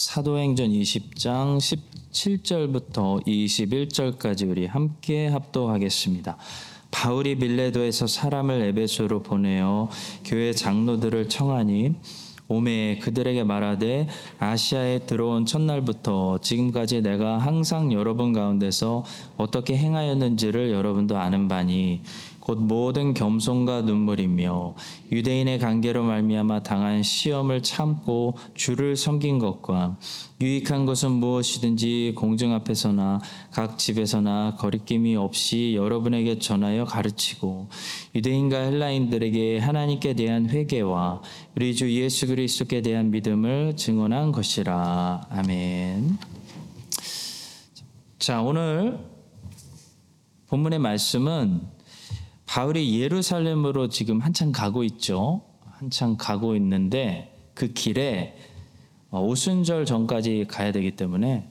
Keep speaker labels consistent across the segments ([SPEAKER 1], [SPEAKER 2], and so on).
[SPEAKER 1] 사도행전 20장 17절부터 21절까지 우리 함께 합독하겠습니다. 바울이 밀레도에서 사람을 에베소로 보내어 교회 장로들을 청하니 오메 그들에게 말하되 아시아에 들어온 첫날부터 지금까지 내가 항상 여러분 가운데서 어떻게 행하였는지를 여러분도 아는 바니 곧 모든 겸손과 눈물이며 유대인의 관계로 말미암아 당한 시험을 참고 주를 섬긴 것과 유익한 것은 무엇이든지 공중 앞에서나 각 집에서나 거리낌이 없이 여러분에게 전하여 가르치고 유대인과 헬라인들에게 하나님께 대한 회개와 우리 주 예수 그리스도께 대한 믿음을 증언한 것이라 아멘. 자 오늘 본문의 말씀은 바울이 예루살렘으로 지금 한참 가고 있죠. 한참 가고 있는데 그 길에 어, 오순절 전까지 가야 되기 때문에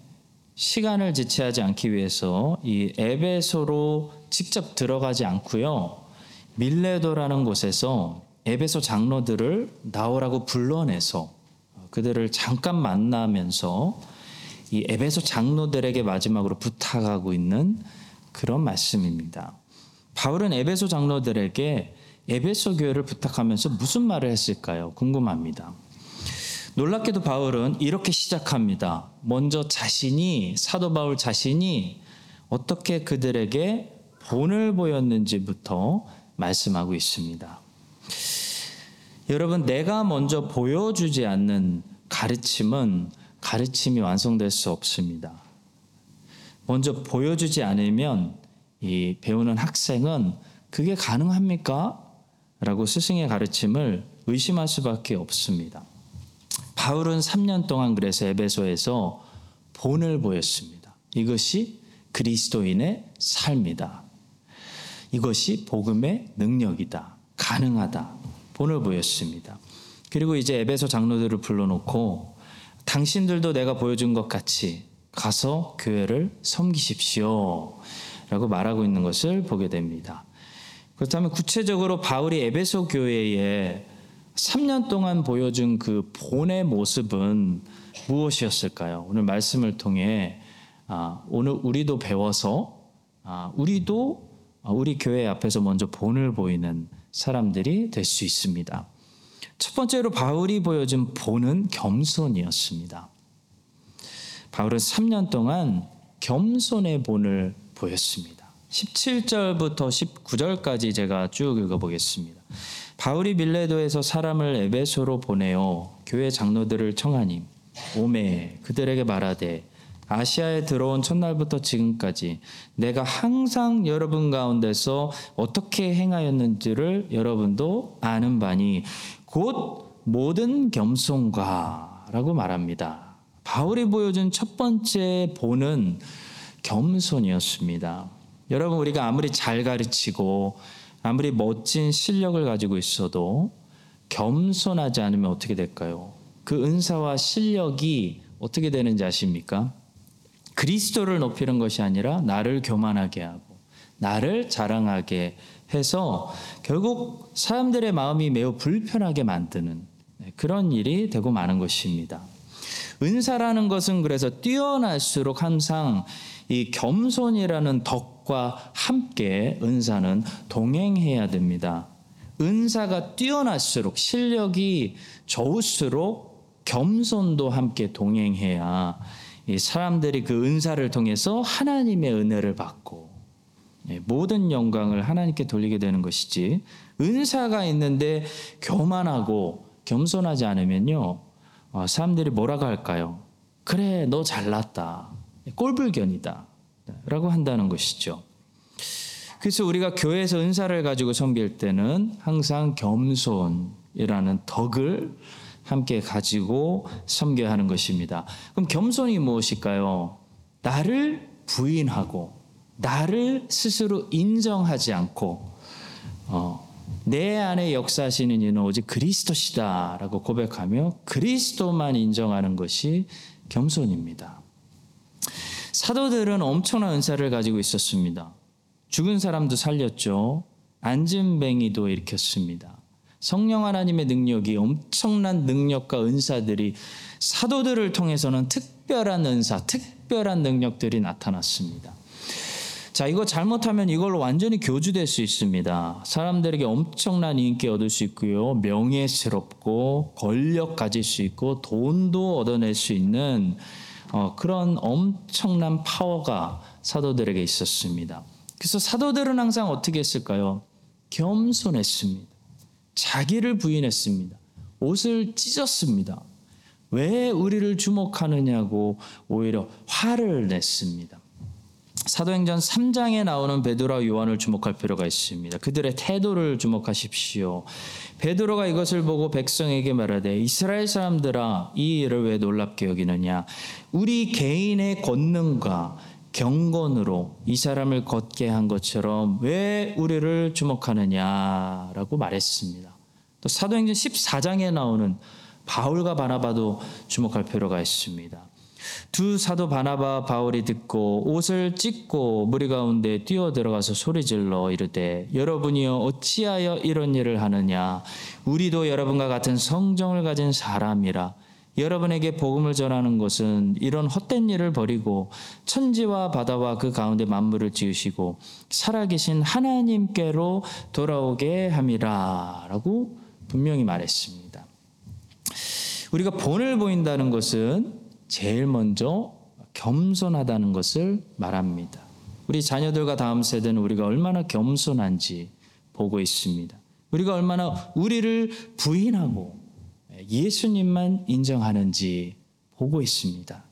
[SPEAKER 1] 시간을 지체하지 않기 위해서 이 에베소로 직접 들어가지 않고요. 밀레도라는 곳에서 에베소 장로들을 나오라고 불러내서 그들을 잠깐 만나면서 이 에베소 장로들에게 마지막으로 부탁하고 있는 그런 말씀입니다. 바울은 에베소 장로들에게 에베소 교회를 부탁하면서 무슨 말을 했을까요? 궁금합니다. 놀랍게도 바울은 이렇게 시작합니다. 먼저 자신이 사도 바울 자신이 어떻게 그들에게 본을 보였는지부터 말씀하고 있습니다. 여러분 내가 먼저 보여주지 않는 가르침은 가르침이 완성될 수 없습니다. 먼저 보여주지 않으면 이 배우는 학생은 그게 가능합니까? 라고 스승의 가르침을 의심할 수밖에 없습니다. 바울은 3년 동안 그래서 에베소에서 본을 보였습니다. 이것이 그리스도인의 삶이다. 이것이 복음의 능력이다. 가능하다. 본을 보였습니다. 그리고 이제 에베소 장로들을 불러놓고 당신들도 내가 보여준 것 같이 가서 교회를 섬기십시오. 라고 말하고 있는 것을 보게 됩니다. 그렇다면 구체적으로 바울이 에베소 교회에 3년 동안 보여준 그 본의 모습은 무엇이었을까요? 오늘 말씀을 통해 아, 오늘 우리도 배워서 아, 우리도 우리 교회 앞에서 먼저 본을 보이는 사람들이 될 수 있습니다. 첫 번째로 바울이 보여준 본은 겸손이었습니다. 바울은 3년 동안 겸손의 본을 보였습니다. 17절부터 19절까지 제가 쭉 읽어보겠습니다. 바울이 밀레도에서 사람을 에베소로 보내어 교회 장로들을 청하니 오메 그들에게 말하되 아시아에 들어온 첫날부터 지금까지 내가 항상 여러분 가운데서 어떻게 행하였는지를 여러분도 아는 바니 곧 모든 겸손과라고 말합니다. 바울이 보여준 첫 번째 본은 겸손이었습니다. 여러분, 우리가 아무리 잘 가르치고 아무리 멋진 실력을 가지고 있어도 겸손하지 않으면 어떻게 될까요? 그 은사와 실력이 어떻게 되는지 아십니까? 그리스도를 높이는 것이 아니라 나를 교만하게 하고 나를 자랑하게 해서 결국 사람들의 마음이 매우 불편하게 만드는 그런 일이 되고 마는 것입니다. 은사라는 것은 그래서 뛰어날수록 항상 이 겸손이라는 덕과 함께 은사는 동행해야 됩니다. 은사가 뛰어날수록 실력이 좋을수록 겸손도 함께 동행해야 사람들이 그 은사를 통해서 하나님의 은혜를 받고 예, 모든 영광을 하나님께 돌리게 되는 것이지 은사가 있는데 교만하고 겸손하지 않으면요 어, 사람들이 뭐라고 할까요? 그래 너 잘났다 꼴불견이다. 라고 한다는 것이죠. 그래서 우리가 교회에서 은사를 가지고 섬길 때는 항상 겸손이라는 덕을 함께 가지고 섬겨야 하는 것입니다. 그럼 겸손이 무엇일까요? 나를 부인하고 나를 스스로 인정하지 않고 어, 내 안에 역사하시는 이는 오직 그리스도시다라고 고백하며 그리스도만 인정하는 것이 겸손입니다. 사도들은 엄청난 은사를 가지고 있었습니다. 죽은 사람도 살렸죠. 안진뱅이도 일으켰습니다. 성령 하나님의 능력이 엄청난 능력과 은사들이 사도들을 통해서는 특별한 은사, 특별한 능력들이 나타났습니다. 자, 이거 잘못하면 이걸로 완전히 교주될 수 있습니다. 사람들에게 엄청난 인기 얻을 수 있고요. 명예스럽고 권력 가질 수 있고 돈도 얻어낼 수 있는 어, 그런 엄청난 파워가 사도들에게 있었습니다. 그래서 사도들은 항상 어떻게 했을까요? 겸손했습니다. 자기를 부인했습니다. 옷을 찢었습니다. 왜 우리를 주목하느냐고 오히려 화를 냈습니다. 사도행전 3장에 나오는 베드로와 요한을 주목할 필요가 있습니다. 그들의 태도를 주목하십시오. 베드로가 이것을 보고 백성에게 말하되 이스라엘 사람들아 이 일을 왜 놀랍게 여기느냐 우리 개인의 권능과 경건으로 이 사람을 걷게 한 것처럼 왜 우리를 주목하느냐라고 말했습니다. 또 사도행전 14장에 나오는 바울과 바나바도 주목할 필요가 있습니다. 두 사도 바나바 바울이 듣고 옷을 찢고 무리 가운데 뛰어 들어가서 소리질러 이르되 여러분이여 어찌하여 이런 일을 하느냐 우리도 여러분과 같은 성정을 가진 사람이라 여러분에게 복음을 전하는 것은 이런 헛된 일을 버리고 천지와 바다와 그 가운데 만물을 지으시고 살아계신 하나님께로 돌아오게 함이라라고 분명히 말했습니다. 우리가 본을 보인다는 것은 제일 먼저 겸손하다는 것을 말합니다. 우리 자녀들과 다음 세대는 우리가 얼마나 겸손한지 보고 있습니다. 우리가 얼마나 우리를 부인하고 예수님만 인정하는지 보고 있습니다.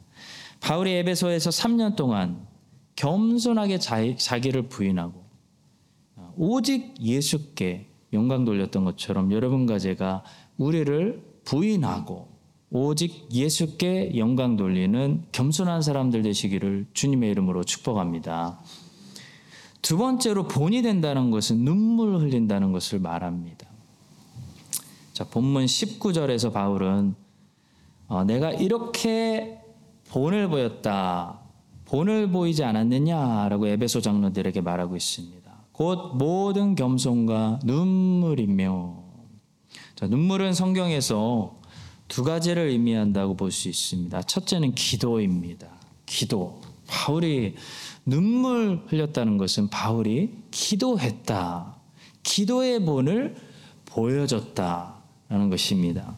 [SPEAKER 1] 바울이 에베소에서 3년 동안 겸손하게 자기를 부인하고 오직 예수께 영광 돌렸던 것처럼 여러분과 제가 우리를 부인하고 오직 예수께 영광 돌리는 겸손한 사람들 되시기를 주님의 이름으로 축복합니다. 두 번째로 본이 된다는 것은 눈물 흘린다는 것을 말합니다. 자, 본문 19절에서 바울은 어, 내가 이렇게 본을 보였다. 본을 보이지 않았느냐라고 에베소 장로들에게 말하고 있습니다. 곧 모든 겸손과 눈물이며 자, 눈물은 성경에서 두 가지를 의미한다고 볼 수 있습니다. 첫째는 기도입니다. 기도. 바울이 눈물 흘렸다는 것은 바울이 기도했다. 기도의 본을 보여줬다라는 것입니다.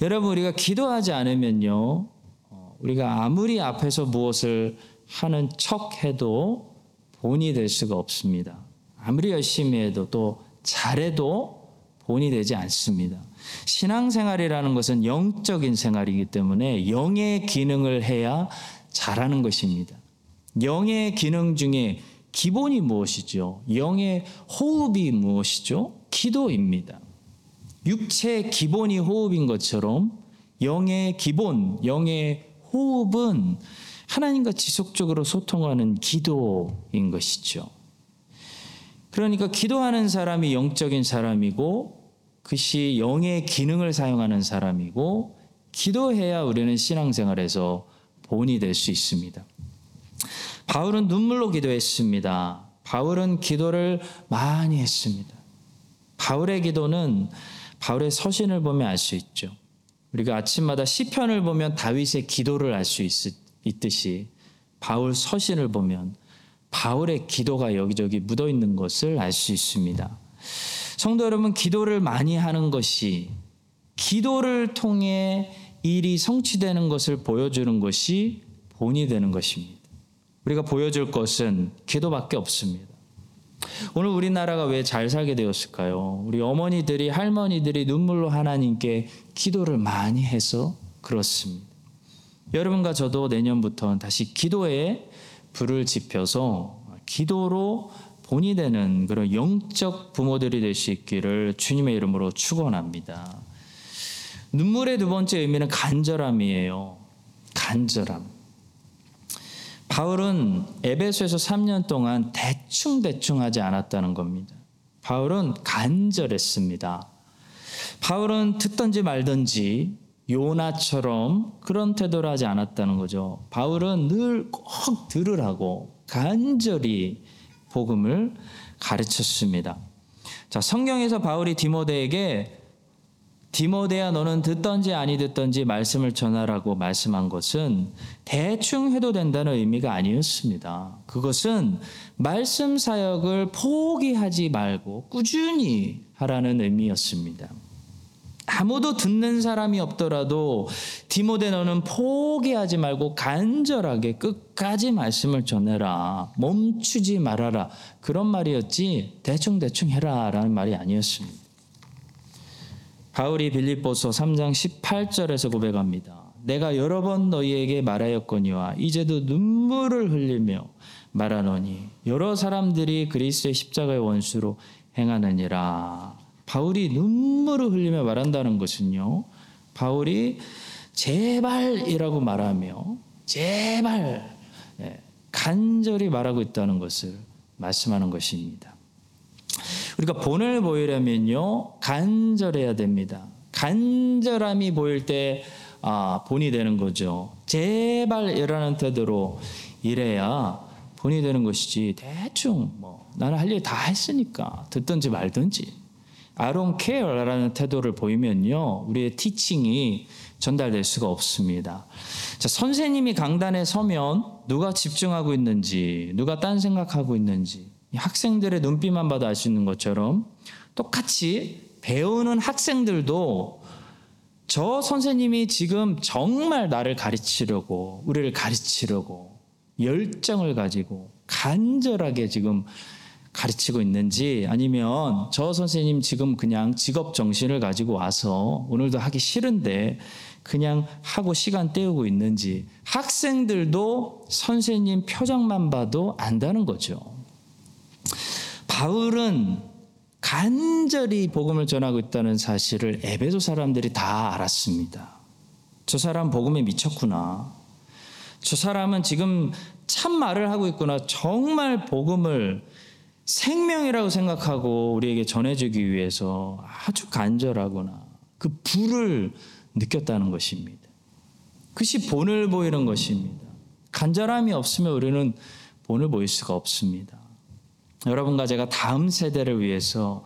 [SPEAKER 1] 여러분, 우리가 기도하지 않으면요, 어, 우리가 아무리 앞에서 무엇을 하는 척 해도 본이 될 수가 없습니다. 아무리 열심히 해도 또 잘해도 본이 되지 않습니다. 신앙생활이라는 것은 영적인 생활이기 때문에 영의 기능을 해야 잘하는 것입니다. 영의 기능 중에 기본이 무엇이죠? 영의 호흡이 무엇이죠? 기도입니다. 육체의 기본이 호흡인 것처럼 영의 기본, 영의 호흡은 하나님과 지속적으로 소통하는 기도인 것이죠. 그러니까 기도하는 사람이 영적인 사람이고 그것이 영의 기능을 사용하는 사람이고 기도해야 우리는 신앙생활에서 본이 될 수 있습니다. 바울은 눈물로 기도했습니다. 바울은 기도를 많이 했습니다. 바울의 기도는 바울의 서신을 보면 알 수 있죠. 우리가 아침마다 시편을 보면 다윗의 기도를 알 수 있듯이 바울 서신을 보면 바울의 기도가 여기저기 묻어 있는 것을 알 수 있습니다. 성도 여러분, 기도를 많이 하는 것이 기도를 통해 일이 성취되는 것을 보여주는 것이 본이 되는 것입니다. 우리가 보여줄 것은 기도밖에 없습니다. 오늘 우리나라가 왜 잘 살게 되었을까요? 우리 어머니들이, 할머니들이 눈물로 하나님께 기도를 많이 해서 그렇습니다. 여러분과 저도 내년부터 다시 기도에 불을 지펴서 기도로 본이 되는 그런 영적 부모들이 될 수 있기를 주님의 이름으로 축원합니다. 눈물의 두 번째 의미는 간절함이에요. 간절함. 바울은 에베소에서 3년 동안 대충 대충 하지 않았다는 겁니다. 바울은 간절했습니다. 바울은 듣든지 말든지 요나처럼 그런 태도를 하지 않았다는 거죠. 바울은 늘 꼭 들으라고 간절히 복음을 가르쳤습니다. 자, 성경에서 바울이 디모데에게 디모데야 너는 듣던지 아니 듣던지 말씀을 전하라고 말씀한 것은 대충 해도 된다는 의미가 아니었습니다. 그것은 말씀 사역을 포기하지 말고 꾸준히 하라는 의미였습니다. 아무도 듣는 사람이 없더라도 디모데 너는 포기하지 말고 간절하게 끝까지 말씀을 전해라. 멈추지 말아라. 그런 말이었지 대충대충 해라라는 말이 아니었습니다. 바울이 빌립보서 3장 18절에서 고백합니다. 내가 여러 번 너희에게 말하였거니와 이제도 눈물을 흘리며 말하노니 여러 사람들이 그리스도의 십자가의 원수로 행하느니라. 바울이 눈물을 흘리며 말한다는 것은요. 바울이 제발이라고 말하며 제발 예, 간절히 말하고 있다는 것을 말씀하는 것입니다. 우리가 본을 보이려면요 간절해야 됩니다. 간절함이 보일 때 아, 본이 되는 거죠. 제발이라는 태도로 이래야 본이 되는 것이지 대충 뭐 나는 할 일 다 했으니까 듣든지 말든지 I don't care라는 태도를 보이면요, 우리의 티칭이 전달될 수가 없습니다. 자, 선생님이 강단에 서면 누가 집중하고 있는지, 누가 딴 생각하고 있는지, 학생들의 눈빛만 봐도 있는 것처럼 똑같이 배우는 학생들도 저 선생님이 지금 정말 나를 가르치려고, 우리를 가르치려고 열정을 가지고 간절하게 지금 가르치고 있는지 아니면 저 선생님 지금 그냥 직업 정신을 가지고 와서 오늘도 하기 싫은데 그냥 하고 시간 때우고 있는지 학생들도 선생님 표정만 봐도 안다는 거죠. 바울은 간절히 복음을 전하고 있다는 사실을 에베소 사람들이 다 알았습니다. 저 사람 복음에 미쳤구나. 저 사람은 지금 참 말을 하고 있구나. 정말 복음을 생명이라고 생각하고 우리에게 전해주기 위해서 아주 간절하구나. 그 불을 느꼈다는 것입니다. 그것이 본을 보이는 것입니다. 간절함이 없으면 우리는 본을 보일 수가 없습니다. 여러분과 제가 다음 세대를 위해서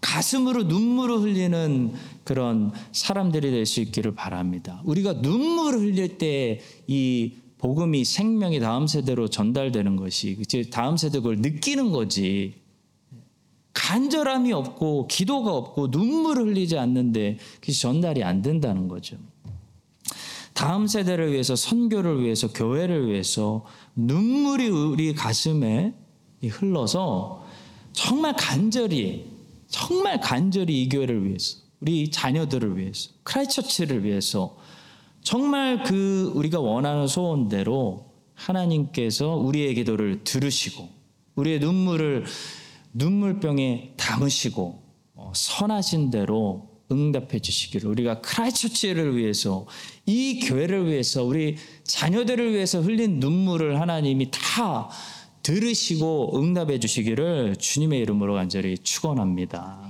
[SPEAKER 1] 가슴으로 눈물을 흘리는 그런 사람들이 될 수 있기를 바랍니다. 우리가 눈물을 흘릴 때 이 복음이 생명이 다음 세대로 전달되는 것이 다음 세대 그걸 느끼는 거지. 간절함이 없고 기도가 없고 눈물을 흘리지 않는데 그것이 전달이 안 된다는 거죠. 다음 세대를 위해서 선교를 위해서 교회를 위해서 눈물이 우리 가슴에 흘러서 정말 간절히 정말 간절히 이 교회를 위해서 우리 자녀들을 위해서 크라이처치를 위해서 정말 그 우리가 원하는 소원대로 하나님께서 우리의 기도를 들으시고 우리의 눈물을 눈물병에 담으시고 어, 선하신 대로 응답해 주시기를 우리가 크라이처치를 위해서 이 교회를 위해서 우리 자녀들을 위해서 흘린 눈물을 하나님이 다 들으시고 응답해 주시기를 주님의 이름으로 간절히 축원합니다.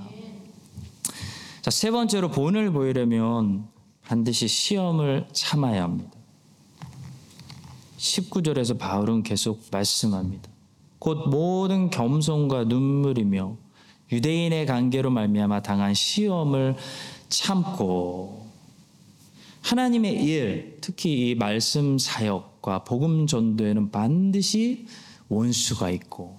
[SPEAKER 1] 자, 세 번째로 본을 보이려면 반드시 시험을 참아야 합니다. 19절에서 바울은 계속 말씀합니다. 곧 모든 겸손과 눈물이며 유대인의 관계로 말미암아 당한 시험을 참고 하나님의 일, 특히 이 말씀 사역과 복음 전도에는 반드시 원수가 있고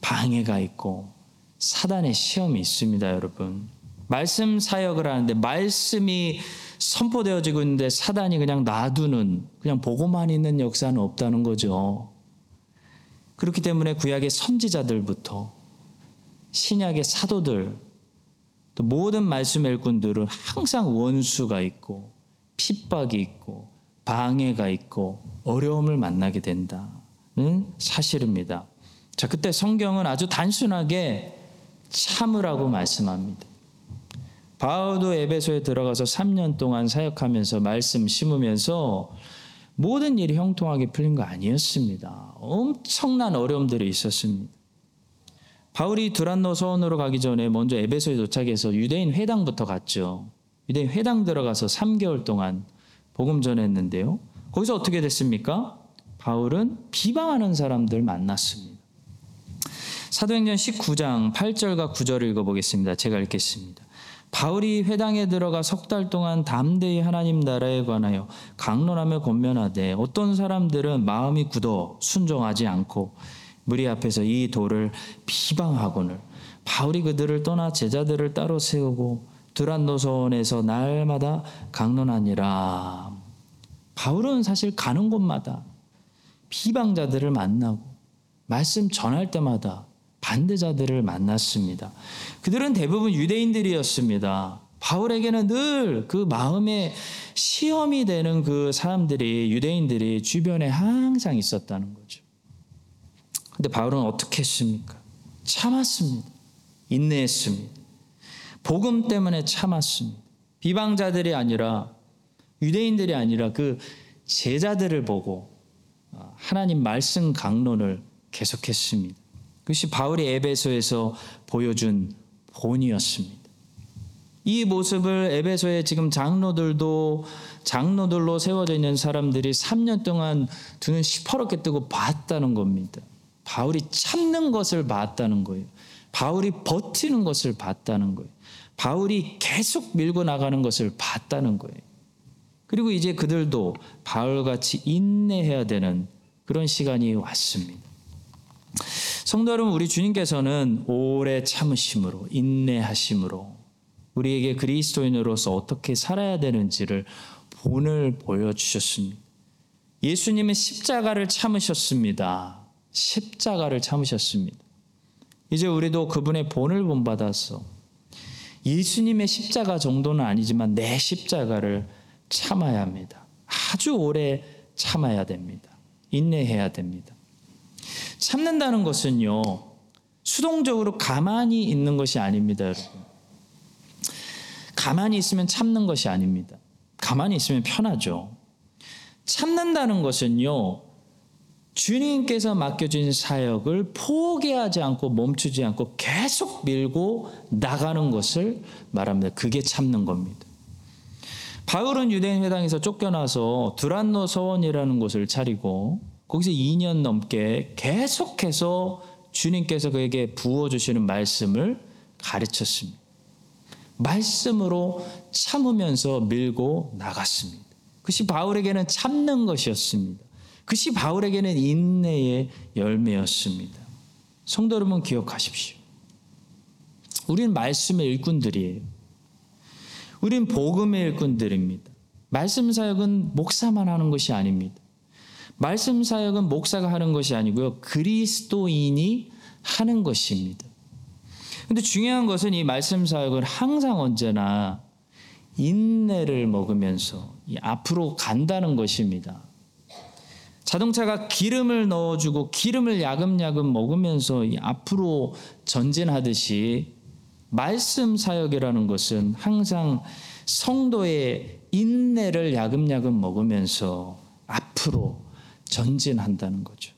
[SPEAKER 1] 방해가 있고 사단의 시험이 있습니다, 여러분. 말씀 사역을 하는데 말씀이 선포되어지고 있는데 사단이 그냥 놔두는 그냥 보고만 있는 역사는 없다는 거죠. 그렇기 때문에 구약의 선지자들부터 신약의 사도들 또 모든 말씀 일꾼들은 항상 원수가 있고 핍박이 있고 방해가 있고 어려움을 만나게 된다는 사실입니다. 자, 그때 성경은 아주 단순하게 참으라고 말씀합니다. 바울도 에베소에 들어가서 3년 동안 사역하면서 말씀 심으면서 모든 일이 형통하게 풀린 거 아니었습니다. 엄청난 어려움들이 있었습니다. 바울이 두란노 서원으로 가기 전에 먼저 에베소에 도착해서 유대인 회당부터 갔죠. 유대인 회당 들어가서 3개월 동안 복음 전했는데요. 거기서 어떻게 됐습니까? 바울은 비방하는 사람들 만났습니다. 사도행전 19장 8절과 9절을 읽어보겠습니다. 제가 읽겠습니다. 바울이 회당에 들어가 석 달 동안 담대히 하나님 나라에 관하여 강론하며 권면하되 어떤 사람들은 마음이 굳어 순종하지 않고 무리 앞에서 이 도를 비방하고는 바울이 그들을 떠나 제자들을 따로 세우고 두란노선에서 날마다 강론하니라. 바울은 사실 가는 곳마다 비방자들을 만나고 말씀 전할 때마다 반대자들을 만났습니다. 그들은 대부분 유대인들이었습니다. 바울에게는 늘 그 마음의 시험이 되는 그 사람들이 유대인들이 주변에 항상 있었다는 거죠. 근데 바울은 어떻게 했습니까? 참았습니다. 인내했습니다. 복음 때문에 참았습니다. 비방자들이 아니라 유대인들이 아니라 그 제자들을 보고 하나님 말씀 강론을 계속했습니다. 그것이 바울이 에베소에서 보여준 본이었습니다. 이 모습을 에베소의 지금 장로들도 장로들로 세워져 있는 사람들이 3년 동안 두 눈 시퍼렇게 뜨고 봤다는 겁니다. 바울이 참는 것을 봤다는 거예요. 바울이 버티는 것을 봤다는 거예요. 바울이 계속 밀고 나가는 것을 봤다는 거예요. 그리고 이제 그들도 바울같이 인내해야 되는 그런 시간이 왔습니다. 성도 여러분, 우리 주님께서는 오래 참으심으로, 인내하심으로, 우리에게 그리스도인으로서 어떻게 살아야 되는지를 본을 보여주셨습니다. 예수님은 십자가를 참으셨습니다. 십자가를 참으셨습니다. 이제 우리도 그분의 본을 본받아서 예수님의 십자가 정도는 아니지만 내 십자가를 참아야 합니다. 아주 오래 참아야 됩니다. 인내해야 됩니다. 참는다는 것은요, 수동적으로 가만히 있는 것이 아닙니다, 여러분. 가만히 있으면 참는 것이 아닙니다. 가만히 있으면 편하죠. 참는다는 것은요, 주님께서 맡겨주신 사역을 포기하지 않고 멈추지 않고 계속 밀고 나가는 것을 말합니다. 그게 참는 겁니다. 바울은 유대인 회당에서 쫓겨나서 두란노 서원이라는 곳을 차리고 거기서 2년 넘게 계속해서 주님께서 그에게 부어주시는 말씀을 가르쳤습니다. 말씀으로 참으면서 밀고 나갔습니다. 그것이 바울에게는 참는 것이었습니다. 그것이 바울에게는 인내의 열매였습니다. 성도 여러분 기억하십시오. 우리는 말씀의 일꾼들이에요. 우린 복음의 일꾼들입니다. 말씀 사역은 목사만 하는 것이 아닙니다. 말씀 사역은 목사가 하는 것이 아니고요. 그리스도인이 하는 것입니다. 근데 중요한 것은 이 말씀 사역은 항상 언제나 인내를 먹으면서 앞으로 간다는 것입니다. 자동차가 기름을 넣어주고 기름을 야금야금 먹으면서 앞으로 전진하듯이 말씀 사역이라는 것은 항상 성도의 인내를 야금야금 먹으면서 앞으로 전진한다는 거죠.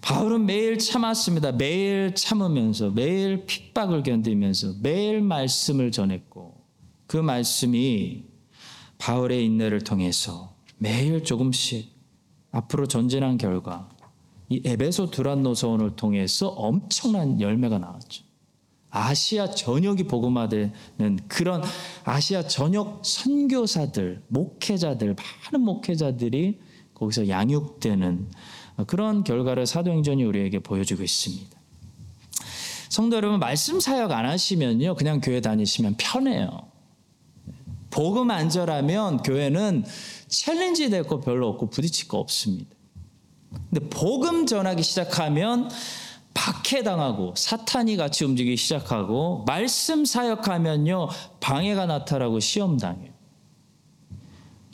[SPEAKER 1] 바울은 매일 참았습니다. 매일 참으면서 매일 핍박을 견디면서 매일 말씀을 전했고 그 말씀이 바울의 인내를 통해서 매일 조금씩 앞으로 전진한 결과 이 에베소 두란노 서원을 통해서 엄청난 열매가 나왔죠. 아시아 전역이 복음화되는 그런 아시아 전역 선교사들, 목회자들, 많은 목회자들이 거기서 양육되는 그런 결과를 사도행전이 우리에게 보여주고 있습니다. 성도 여러분, 말씀 사역 안 하시면요, 그냥 교회 다니시면 편해요. 복음 안절하면 교회는 챌린지 될 거 별로 없고 부딪힐 거 없습니다. 근데 복음 전하기 시작하면 박해당하고 사탄이 같이 움직이기 시작하고 말씀 사역하면요 방해가 나타나고 시험 당해요.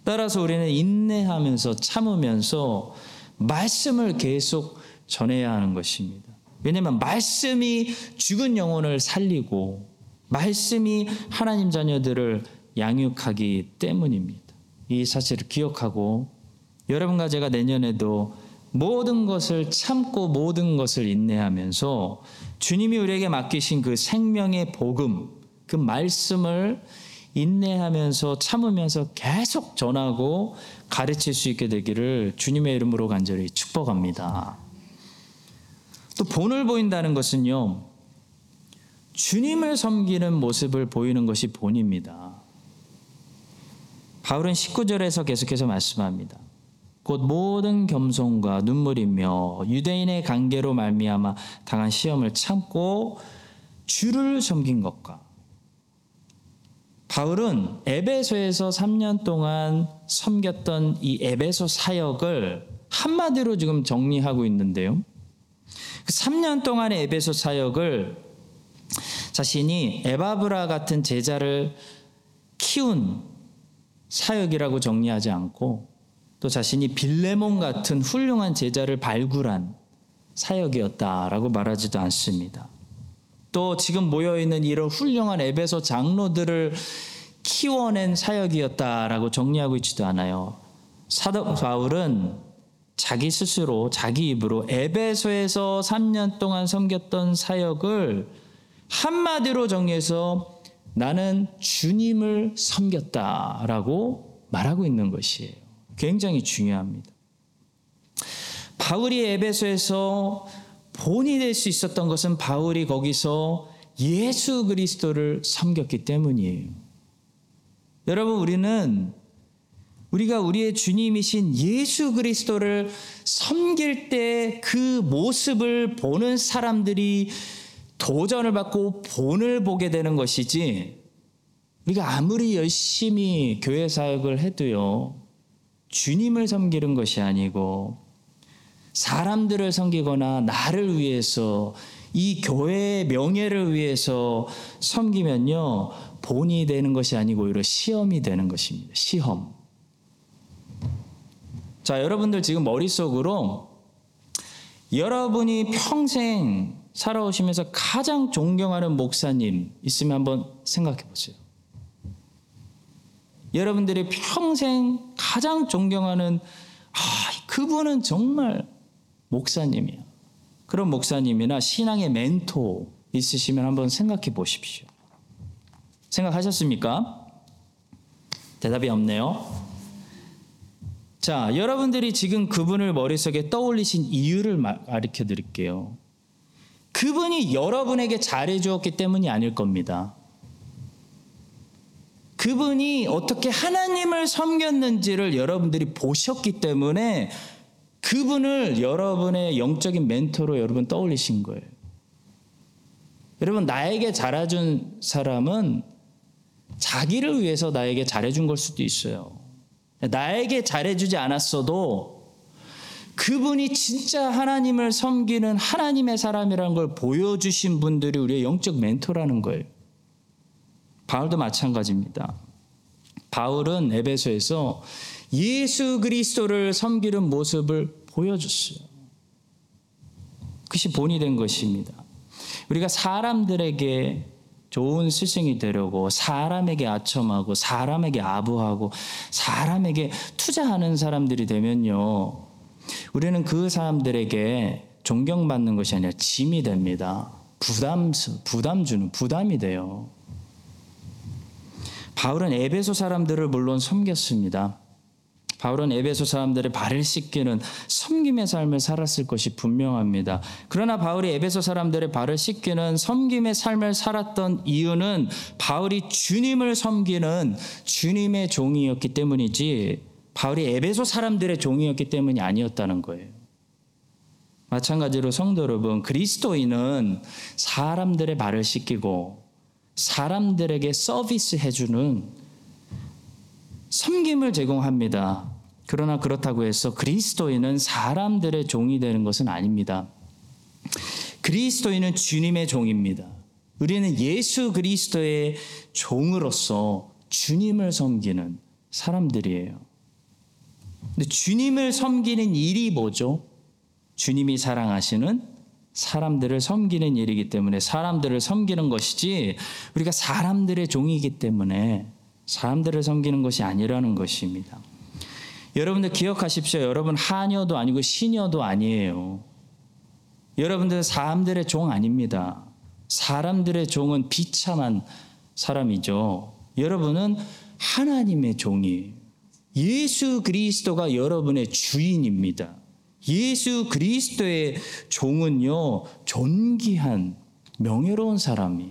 [SPEAKER 1] 따라서 우리는 인내하면서 참으면서 말씀을 계속 전해야 하는 것입니다. 왜냐하면 말씀이 죽은 영혼을 살리고 말씀이 하나님 자녀들을 양육하기 때문입니다. 이 사실을 기억하고 여러분과 제가 내년에도 모든 것을 참고 모든 것을 인내하면서 주님이 우리에게 맡기신 그 생명의 복음, 그 말씀을 인내하면서 참으면서 계속 전하고 가르칠 수 있게 되기를 주님의 이름으로 간절히 축복합니다. 또 본을 보인다는 것은요, 주님을 섬기는 모습을 보이는 것이 본입니다. 바울은 19절에서 계속해서 말씀합니다. 곧 모든 겸손과 눈물이며 유대인의 관계로 말미암아 당한 시험을 참고 주를 섬긴 것과 바울은 에베소에서 3년 동안 섬겼던 이 에베소 사역을 한마디로 지금 정리하고 있는데요. 그 3년 동안의 에베소 사역을 자신이 에바브라 같은 제자를 키운 사역이라고 정리하지 않고 또 자신이 빌레몬 같은 훌륭한 제자를 발굴한 사역이었다라고 말하지도 않습니다. 또 지금 모여 있는 이런 훌륭한 에베소 장로들을 키워낸 사역이었다라고 정리하고 있지도 않아요. 사도 바울은 자기 스스로 자기 입으로 에베소에서 3년 동안 섬겼던 사역을 한마디로 정리해서 나는 주님을 섬겼다라고 말하고 있는 것이에요. 굉장히 중요합니다. 바울이 에베소에서 본이 될 수 있었던 것은 바울이 거기서 예수 그리스도를 섬겼기 때문이에요. 여러분, 우리는 우리가 우리의 주님이신 예수 그리스도를 섬길 때 그 모습을 보는 사람들이 도전을 받고 본을 보게 되는 것이지, 우리가 아무리 열심히 교회 사역을 해도요, 주님을 섬기는 것이 아니고, 사람들을 섬기거나 나를 위해서 이 교회의 명예를 위해서 섬기면요 본이 되는 것이 아니고 오히려 시험이 되는 것입니다. 시험. 자, 여러분들 지금 머릿속으로 여러분이 평생 살아오시면서 가장 존경하는 목사님 있으면 한번 생각해 보세요. 여러분들이 평생 가장 존경하는 아, 그분은 정말 목사님이야. 그런 목사님이나 신앙의 멘토 있으시면 한번 생각해 보십시오. 생각하셨습니까? 대답이 없네요. 자, 여러분들이 지금 그분을 머릿속에 떠올리신 이유를 가르쳐 드릴게요. 그분이 여러분에게 잘해 주었기 때문이 아닐 겁니다. 그분이 어떻게 하나님을 섬겼는지를 여러분들이 보셨기 때문에 그분을 여러분의 영적인 멘토로 여러분 떠올리신 거예요. 여러분, 나에게 잘해준 사람은 자기를 위해서 나에게 잘해준 걸 수도 있어요. 나에게 잘해주지 않았어도 그분이 진짜 하나님을 섬기는 하나님의 사람이라는 걸 보여주신 분들이 우리의 영적 멘토라는 거예요. 바울도 마찬가지입니다. 바울은 에베소에서 예수 그리스도를 섬기는 모습을 보여줬어요. 그것이 본이 된 것입니다. 우리가 사람들에게 좋은 스승이 되려고 사람에게 아첨하고 사람에게 아부하고 사람에게 투자하는 사람들이 되면요. 우리는 그 사람들에게 존경받는 것이 아니라 짐이 됩니다. 부담, 부담 주는 부담이 돼요. 바울은 에베소 사람들을 물론 섬겼습니다. 바울은 에베소 사람들의 발을 씻기는 섬김의 삶을 살았을 것이 분명합니다. 그러나 바울이 에베소 사람들의 발을 씻기는 섬김의 삶을 살았던 이유는 바울이 주님을 섬기는 주님의 종이었기 때문이지 바울이 에베소 사람들의 종이었기 때문이 아니었다는 거예요. 마찬가지로 성도 여러분, 그리스도인은 사람들의 발을 씻기고 사람들에게 서비스 해주는 섬김을 제공합니다. 그러나 그렇다고 해서 그리스도인은 사람들의 종이 되는 것은 아닙니다. 그리스도인은 주님의 종입니다. 우리는 예수 그리스도의 종으로서 주님을 섬기는 사람들이에요. 근데 주님을 섬기는 일이 뭐죠? 주님이 사랑하시는 사람들을 섬기는 일이기 때문에 사람들을 섬기는 것이지 우리가 사람들의 종이기 때문에 사람들을 섬기는 것이 아니라는 것입니다. 여러분들 기억하십시오. 여러분 하녀도 아니고 시녀도 아니에요. 여러분들 사람들의 종 아닙니다. 사람들의 종은 비참한 사람이죠. 여러분은 하나님의 종이 예수 그리스도가 여러분의 주인입니다. 예수 그리스도의 종은요, 존귀한 명예로운 사람이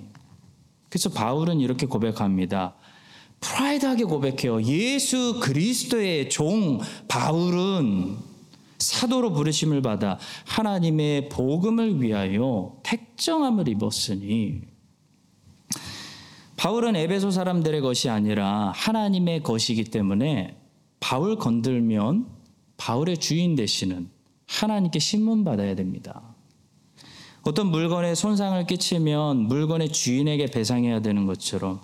[SPEAKER 1] 그래서 바울은 이렇게 고백합니다. 프라이드하게 고백해요. 예수 그리스도의 종 바울은 사도로 부르심을 받아 하나님의 복음을 위하여 택정함을 입었으니 바울은 에베소 사람들의 것이 아니라 하나님의 것이기 때문에 바울 건들면 바울의 주인 되시는 하나님께 신문 받아야 됩니다. 어떤 물건에 손상을 끼치면 물건의 주인에게 배상해야 되는 것처럼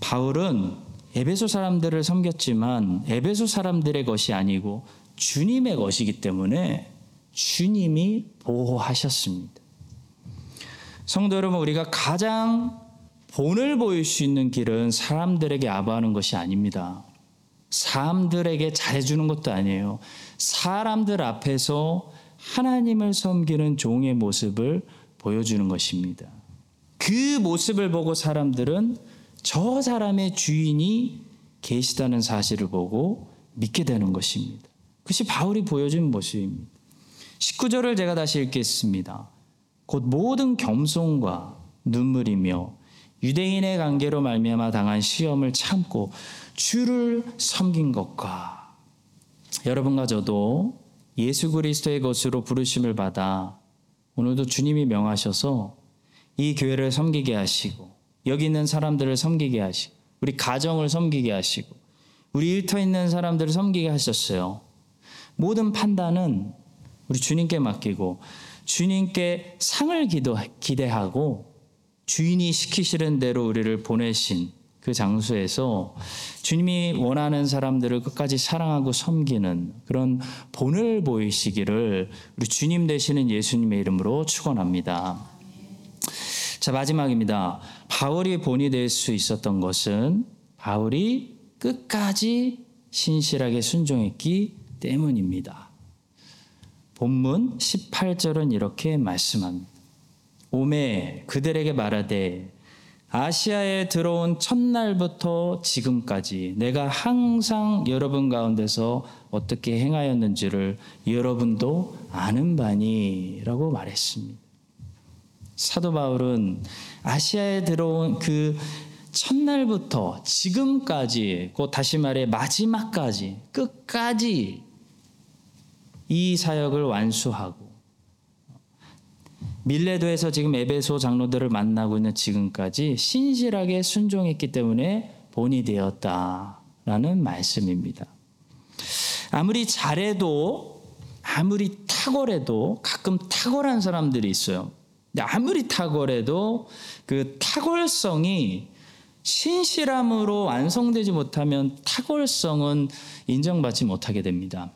[SPEAKER 1] 바울은 에베소 사람들을 섬겼지만 에베소 사람들의 것이 아니고 주님의 것이기 때문에 주님이 보호하셨습니다. 성도 여러분, 우리가 가장 본을 보일 수 있는 길은 사람들에게 아부하는 것이 아닙니다. 사람들에게 잘해주는 것도 아니에요. 사람들 앞에서 하나님을 섬기는 종의 모습을 보여주는 것입니다. 그 모습을 보고 사람들은 저 사람의 주인이 계시다는 사실을 보고 믿게 되는 것입니다. 그것이 바울이 보여준 모습입니다. 19절을 제가 다시 읽겠습니다. 곧 모든 겸손과 눈물이며 유대인의 관계로 말미암아 당한 시험을 참고 주를 섬긴 것과 여러분과 저도 예수 그리스도의 것으로 부르심을 받아 오늘도 주님이 명하셔서 이 교회를 섬기게 하시고 여기 있는 사람들을 섬기게 하시고 우리 가정을 섬기게 하시고 우리 일터 있는 사람들을 섬기게 하셨어요. 모든 판단은 우리 주님께 맡기고 주님께 상을 기도, 기대하고 주인이 시키시는 대로 우리를 보내신 그 장소에서 주님이 원하는 사람들을 끝까지 사랑하고 섬기는 그런 본을 보이시기를 우리 주님 되시는 예수님의 이름으로 축원합니다. 자, 마지막입니다. 바울이 본이 될 수 있었던 것은 바울이 끝까지 신실하게 순종했기 때문입니다. 본문 18절은 이렇게 말씀합니다. 오매 그들에게 말하되 아시아에 들어온 첫날부터 지금까지 내가 항상 여러분 가운데서 어떻게 행하였는지를 여러분도 아는 바니라고 말했습니다. 사도 바울은 아시아에 들어온 그 첫날부터 지금까지, 곧 다시 말해 마지막까지, 끝까지 이 사역을 완수하고 밀레도에서 지금 에베소 장로들을 만나고 있는 지금까지 신실하게 순종했기 때문에 본이 되었다라는 말씀입니다. 아무리 잘해도 아무리 탁월해도 가끔 탁월한 사람들이 있어요. 아무리 탁월해도 그 탁월성이 신실함으로 완성되지 못하면 탁월성은 인정받지 못하게 됩니다.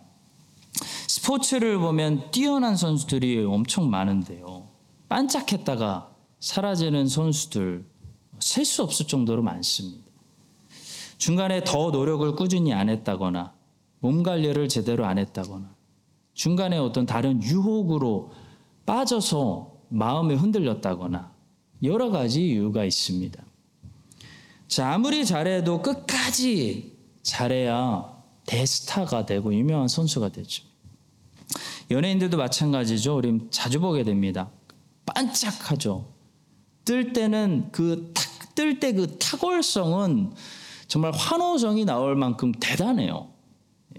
[SPEAKER 1] 스포츠를 보면 뛰어난 선수들이 엄청 많은데요. 반짝했다가 사라지는 선수들 셀 수 없을 정도로 많습니다. 중간에 더 노력을 꾸준히 안 했다거나 몸 관리를 제대로 안 했다거나 중간에 어떤 다른 유혹으로 빠져서 마음이 흔들렸다거나 여러 가지 이유가 있습니다. 자, 아무리 잘해도 끝까지 잘해야 대스타가 되고 유명한 선수가 되죠. 연예인들도 마찬가지죠. 우리 자주 보게 됩니다. 반짝하죠. 뜰 때는 그 뜰 때 그 탁월성은 정말 환호성이 나올 만큼 대단해요.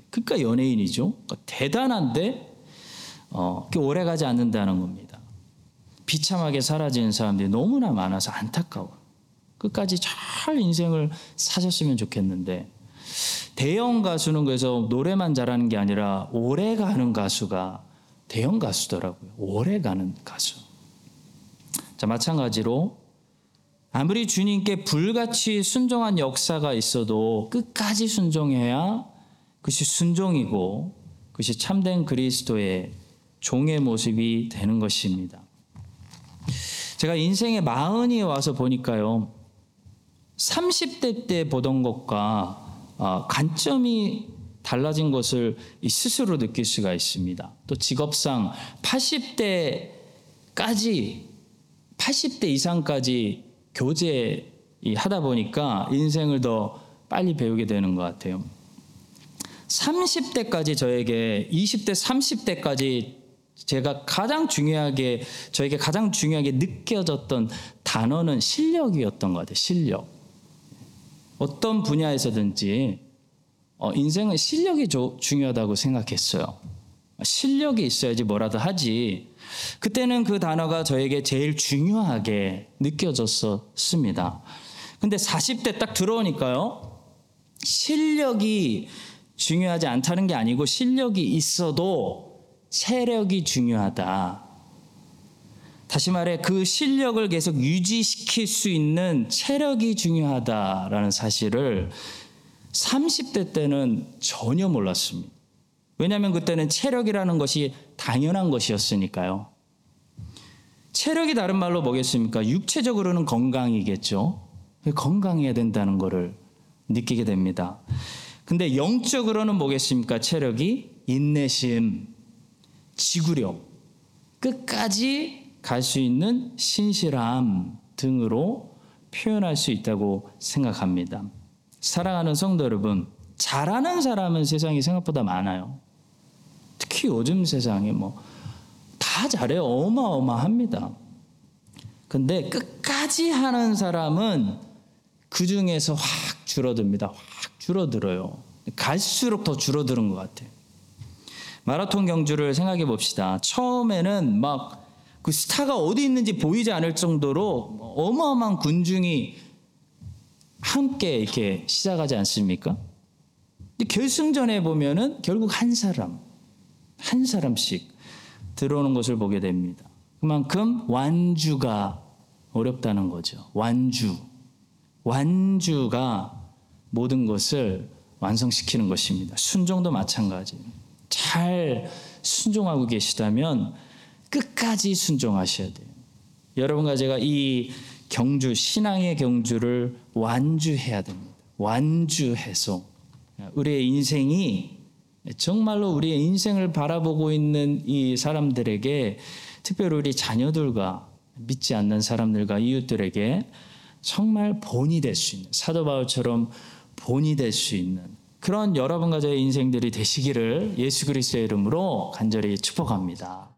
[SPEAKER 1] 그러니까 연예인이죠. 그러니까 대단한데 어, 오래 가지 않는다는 겁니다. 비참하게 사라지는 사람들이 너무나 많아서 안타까워. 끝까지 잘 인생을 사셨으면 좋겠는데 대형 가수는 그래서 노래만 잘하는 게 아니라 오래 가는 가수가 대형 가수더라고요. 오래 가는 가수. 자, 마찬가지로 아무리 주님께 불같이 순종한 역사가 있어도 끝까지 순종해야 그것이 순종이고 그것이 참된 그리스도의 종의 모습이 되는 것입니다. 제가 인생의 마흔이 와서 보니까요. 30대 때 보던 것과 어, 관점이 달라진 것을 스스로 느낄 수가 있습니다. 또 직업상 80대까지 80대 이상까지 교제 하다 보니까 인생을 더 빨리 배우게 되는 것 같아요. 30대까지 저에게 20대 30대까지 제가 가장 중요하게 저에게 가장 중요하게 느껴졌던
[SPEAKER 2] 단어는 실력이었던 것 같아요. 실력. 어떤 분야에서든지 어, 인생은 실력이 조- 중요하다고 생각했어요. 실력이 있어야지 뭐라도 하지. 그때는 그 단어가 저에게 제일 중요하게 느껴졌었습니다. 근데 40대 딱 들어오니까요. 실력이 중요하지 않다는 게 아니고 실력이 있어도 체력이 중요하다. 다시 말해 그 실력을 계속 유지시킬 수 있는 체력이 중요하다라는 사실을 30대 때는 전혀 몰랐습니다. 왜냐하면 그때는 체력이라는 것이 당연한 것이었으니까요. 체력이 다른 말로 뭐겠습니까? 육체적으로는 건강이겠죠. 건강해야 된다는 것을 느끼게 됩니다. 근데 영적으로는 뭐겠습니까? 체력이 인내심, 지구력, 끝까지 갈 수 있는 신실함 등으로 표현할 수 있다고 생각합니다. 사랑하는 성도 여러분, 잘하는 사람은 세상에 생각보다 많아요. 특히 요즘 세상에 뭐 다 잘해요. 어마어마합니다. 근데 끝까지 하는 사람은 그 중에서 확 줄어듭니다. 확 줄어들어요. 갈수록 더 줄어드는 것 같아요. 마라톤 경주를 생각해 봅시다. 처음에는 막 그 스타가 어디 있는지 보이지 않을 정도로 어마어마한 군중이 함께 이렇게 시작하지 않습니까? 근데 결승전에 보면은 결국 한 사람, 한 사람씩 들어오는 것을 보게 됩니다. 그만큼 완주가 어렵다는 거죠. 완주. 완주가 모든 것을 완성시키는 것입니다. 순종도 마찬가지. 잘 순종하고 계시다면 끝까지 순종하셔야 돼요. 여러분과 제가 이 경주, 신앙의 경주를 완주해야 됩니다. 완주해서 우리의 인생이 정말로 우리의 인생을 바라보고 있는 이 사람들에게 특별히 우리 자녀들과 믿지 않는 사람들과 이웃들에게 정말 본이 될 수 있는 사도 바울처럼 본이 될 수 있는 그런 여러분과 저의 인생들이 되시기를 예수 그리스도의 이름으로 간절히 축복합니다.